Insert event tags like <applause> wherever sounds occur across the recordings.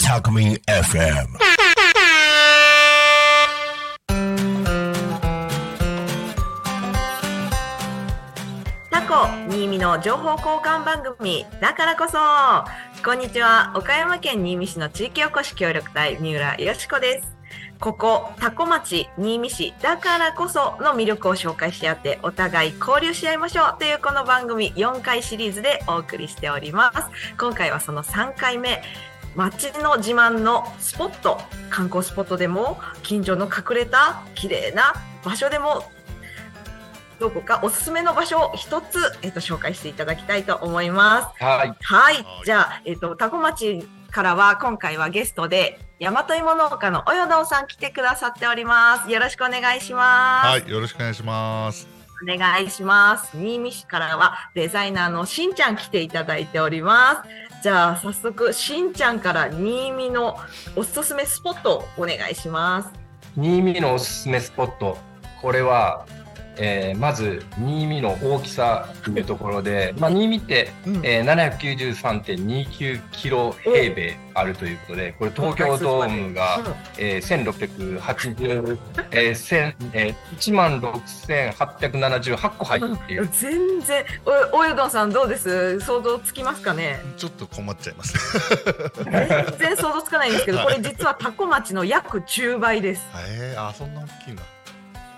タコミン FM タコ新見の情報交換番組。だからこそ。こんにちは。岡山県新見市の地域おこし協力隊三浦よしこです。ここタコ町新見市。だからこその魅力を紹介し合ってお互い交流し合いましょう。というこの番組4回シリーズでお送りしております。今回はその3回目。街の自慢のスポット観光スポットでも近所の隠れた綺麗な場所でもどこかおすすめの場所を一つ、えっと、紹介していただきたいと思います。はい。はい。じゃあ、えっと、タコ町からは今回はゲストで、大和芋農家のおよどんさん来てくださっております。よろしくお願いします。はい、よろしくお願いします。お願いします。新見市からはデザイナーのしんちゃん来ていただいております。じゃあ、早速、しんちゃんから新見のおすすめスポットをお願いします。新見のおすすめスポット。これは、えーまず、新見の大きさというところで、まあ、新見って、うん。えー、793.29キロ平米あるということで、これ東京ドームが、えー、1680、えー、千えー、1万6878個入っている。全然。おおよどんさんどうです？想像つきますかね？ちょっと困っちゃいます。全然想像つかないんですけどこれ実はタコ町の約10倍です。えー、あ、そんな大きいんだ。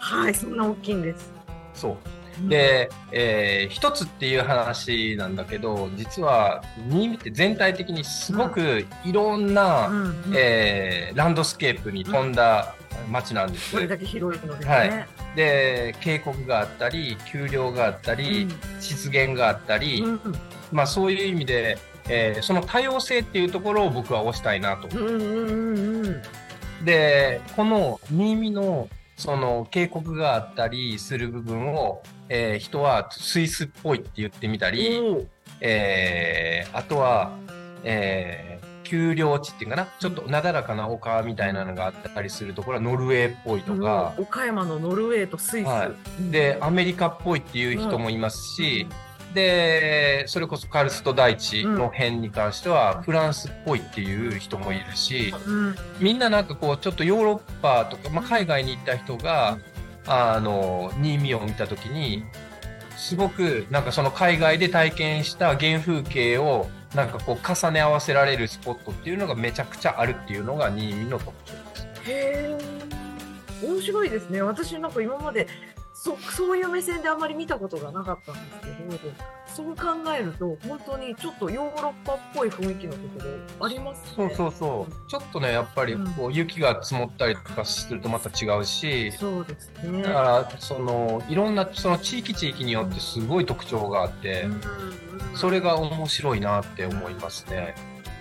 はいそんな大きいんです。そう。で、えー一つっていう話なんだけど、実は新見って全体的にすごくい。ろんな、うんうん。えーランドスケープに富んだ街なんです。これだけ広いのですはい。ね、で、渓谷があったり、丘陵があったり、湿原があったり、うんまあそういう意味で、えーその多様性っていうところを僕は推したいなと。うんうんうんうん。で、この新見のその渓谷があったりする部分を、えー人はスイスっぽいって言ってみたり、おー。えーあとは、えー丘陵地っていうかな、ちょっとなだらかな丘みたいなのがあったりするところはノルウェーっぽいとか、うん。岡山のノルウェーとスイス、はで、アメリカっぽいっていう人もいますし、で、それこそカルスト大地の辺に関してはフランスっぽいっていう人もいるし、うん。みんななんかこうちょっとヨーロッパとか、まあ、海外に行った人が、あの新見を見た時にすごくなんかその海外で体験した原風景をなんかこう重ね合わせられるスポットっていうのがめちゃくちゃあるっていうのが新見の特徴です。面白いですね。私なんか今までそそういう目線であんまり見たことがなかったんですけどそう考えると本当にちょっとヨーロッパっぽい雰囲気のところありますね。そうそうそう。ちょっとね、やっぱりこう雪が積もったりとかするとまた違うし、そうですね。だからそのいろんなその地域地域によってすごい特徴があって、うん。それが面白いなって思いますね。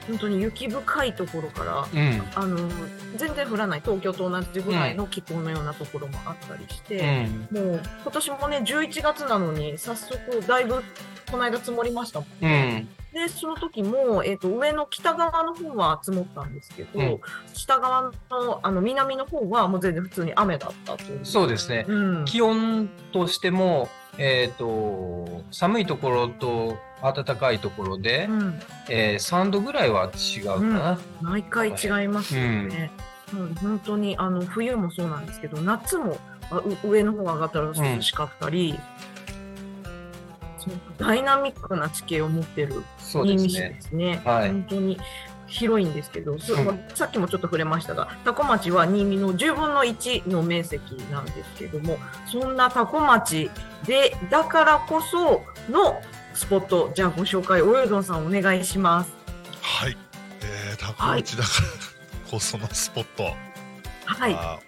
本当に雪深いところからうん。あの全然降らない東京と同じぐらいの気候のようなところもあったりしうて、ん。もう今年もね11月なのに早速だいぶこの間積もりましたもんうん。でその時も、えー、と上の北側の方は積もったんですけど、うん下側のあの南の方はもう全然普通に雨だったという。そうですね。うん、気温としても、えっ、と、寒いところと暖かいところで、うん、えー3度ぐらいは違うかな。毎回違いますよね。うん、本当にあの冬もそうなんですけど夏もあう上の方が上がったら涼しかったり、そのダイナミックな地形を持ってるそうです新見市でね。すね。はい本当に広いんですけど、そうんまあさっきもちょっと触れましたが、多古町は新見の10分の1の面積なんですけども、そんな多古町で、だからこそのスポット、じゃあご紹介、およどんさんお願いします。はい。えー、タコ町だからこそのスポット。はい。まあ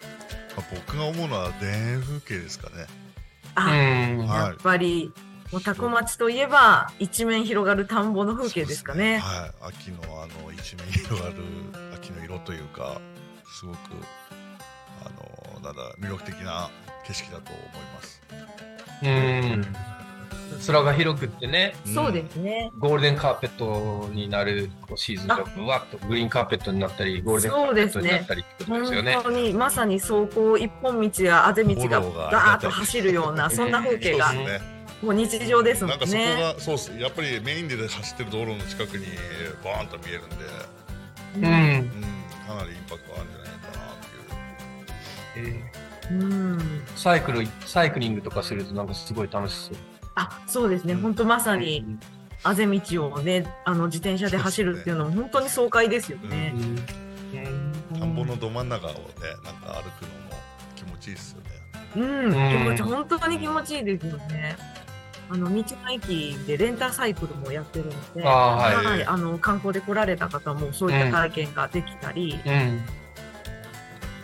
僕が思うのは田園風景ですかね。あ、やっぱり、もう多古町といえば、一面広がる田んぼの風景ですかね。はい。秋のあの一面広がる秋の色というか、すごくあのなんだ魅力的な景色だと思います。うん。空が広くってね、そうですね。ゴールデンカーペットになるこうシーズンがふわっとグリーンカーペットになったり、ゴールデンカーペットになったりってことですよね本。当にまさに走行一本道やあぜ道がガーッと走るような <laughs> そんな風景が。もう日常ですもなんんかそこね。がそうっすやっぱりメインで走ってる道路の近くにバーンと見えるんでうん。うん、かなりインパクトあるんじゃないかなっていう。えーうん。サイクル、サイクリングとかするとなんかすごい楽しそう。あ、そうですね。本当まさに、あぜ道をね、あの自転車で走るっていうのも本当に爽快ですよねう。ん。田んぼのど真ん中をね、なんか歩くのも気持ちいいですよね。うん、気持ち、本当に気持ちいいですよね。あの道の駅でレンタサイクルもやってるので、あーはいあの観光で来られた方もそういった体験ができたり、うん。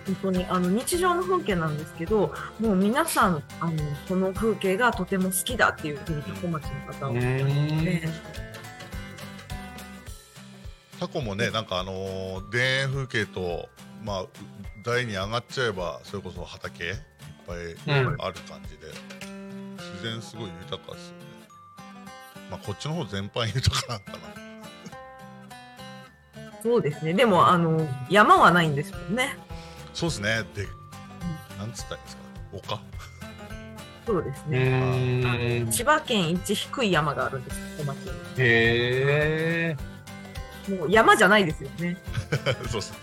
本当にあの日常の風景なんですけど、もう皆さんあのその風景がとても好きだっていうふうにタコ町の方は、うん。ね、タコもね、なんかあのー田園風景と、まあ、台に上がっちゃえば、それこそ畑いっぱいうんある感じで、自然すごい豊かですよね。まあ、こっちの方全般豊かなのかな。そうですね。でもあの山はないんですもんね。そうですね。で、なんつったらいいんですか？丘？そうですうね。ん。千葉県一低い山があるんです、小町に。へえ。もう山じゃないですよね。<laughs> そうですね。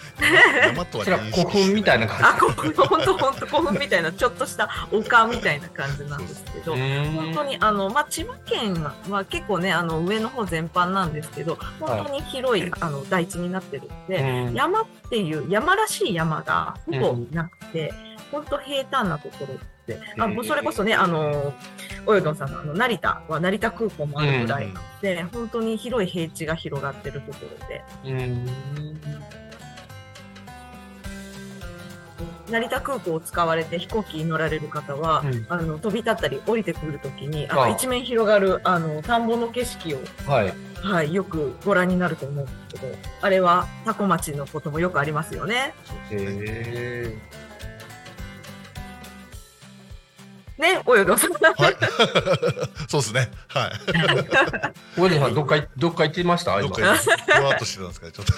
山とはそれは古墳みたいなあ、感ここ本当本当古墳みたいなちょっとした丘みたいな感じなんですけど。じ。本当にあの、まあ、千葉県は結構ねあの上の方全般なんですけど本当に広い、あの大地になってるので、うん山っていう山らしい山がほぼなくて、本当平坦なところあもうそれこそねあのおよどんさんのあの成田は成田空港もあるぐらいなので、本当に広い平地が広がってるところでうん。成田空港を使われて飛行機に乗られる方は、うんあの飛び立ったり降りてくるときにあ一面広がるあの田んぼの景色をはい。はい、よくご覧になると思うんですけど、あれはタコ町のこともよくありますよね。へえ。ね、およどさん。はい。<laughs> そうですね。はい。小泉さん、どっかい、どっか行ってました？今どっか。にふわっとしてたんですか？ね、ちょっと。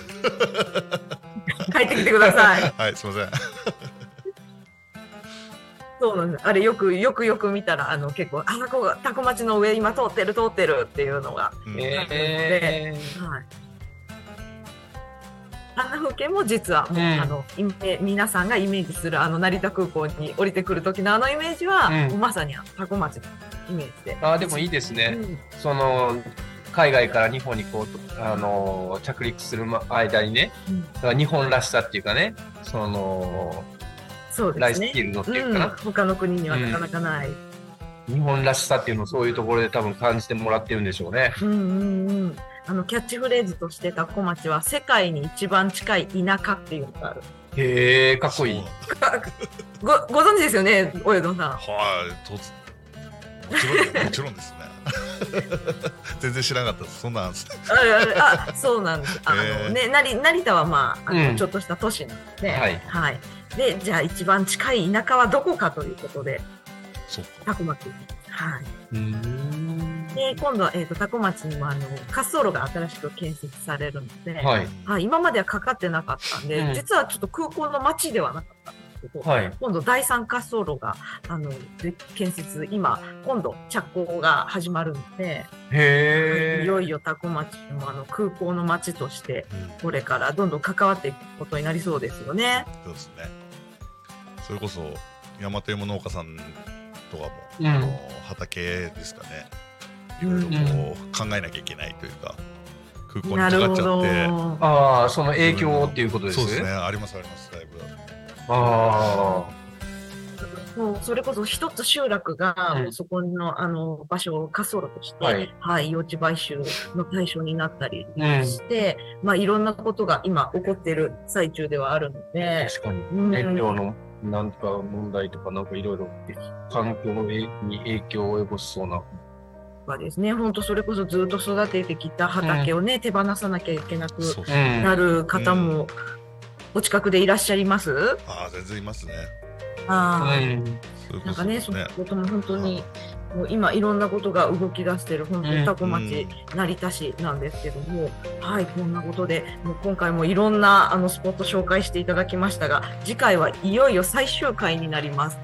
<laughs> 帰ってきてください。はい、すみません。そうなんです。あれよくよくよく見たら、あの結構、あ、ここタコ町の上今通ってる通ってるっていうのが、うんへえ。はい。あんな風景も実は、うんあの皆さんがイメージするあの成田空港に降りてくる時のあのイメージは、うんまさにタコ町のイメージで。あ、でもいいですね。うんその、海外から日本にこう、あの、着陸するま間にね、うん日本らしさっていうかね、その、そうですねライステ。ィールのっていううん、かな、他の国にはなかなかない。日本らしさっていうのをそういうところで多分感じてもらってるんでしょうね。うんうんうん。あのキャッチフレーズとしてタコ町は世界に一番近い田舎っていうのがある。へえ、かっこいい。ごご存知ですよね、およどんさん。はい、とつもちろん <laughs> もちろんですね。<laughs> 全然知らなかったです。そんなんですね。あああそうなんです。<laughs> あの、ね成成田はまああの、うんちょっとした都市なので、はいでじゃあ一番近い田舎はどこかということでそうか。タコ町。はい。うーん。で今度はえっ、とタコ町にもあの滑走路が新しく建設されるので、はい。はい、今まではかかってなかったんで、うん実はちょっと空港の街ではなかったんですけど、はい。今度第三滑走路があので建設今今度着工が始まるので、へえ。いよいよタコ町もあの空港の街としてうんこれからどんどん関わっていくことになりそうですよね。そうですね。それこそ山手山農家さんとかも、うんあの畑ですかね。いろいろこう考えなきゃいけないというか、空港にかかっちゃど。って。ああ、その影響っていうことですそうですね。ありますあります。だいぶ。あもうそれこそ一つ集落が、うんもうそこのあの場所を滑走路として、ははいい、用地買収の対象になったりうんして、まあいろんなことが今起こっている最中ではあるのあ、で、確かに。うん熱量のなんとか問題とかなんかいろいろ環境に影響を及ぼしそうな。はですね、本当それこそずっと育ててきた畑をね、手放さなきゃいけなくなる方もお近くでいらっしゃいます、ああ、全然いますね。ああ。うん。なんかね、そそのことも本当に、もう今いろんなことが動き出してる、本当にタコ町、成田市なんですけども、はい、こんなことで、もう今回もいろんなあのスポット紹介していただきましたが、次回はいよいよ最終回になります。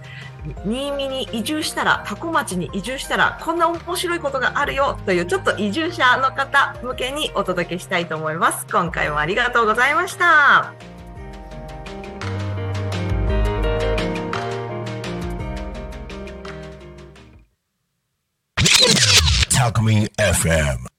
新見に移住したら、多古町に移住したら、こんな面白いことがあるよという、ちょっと移住者の方向けにお届けしたいと思います。今回もありがとうございました。Talk Me FM.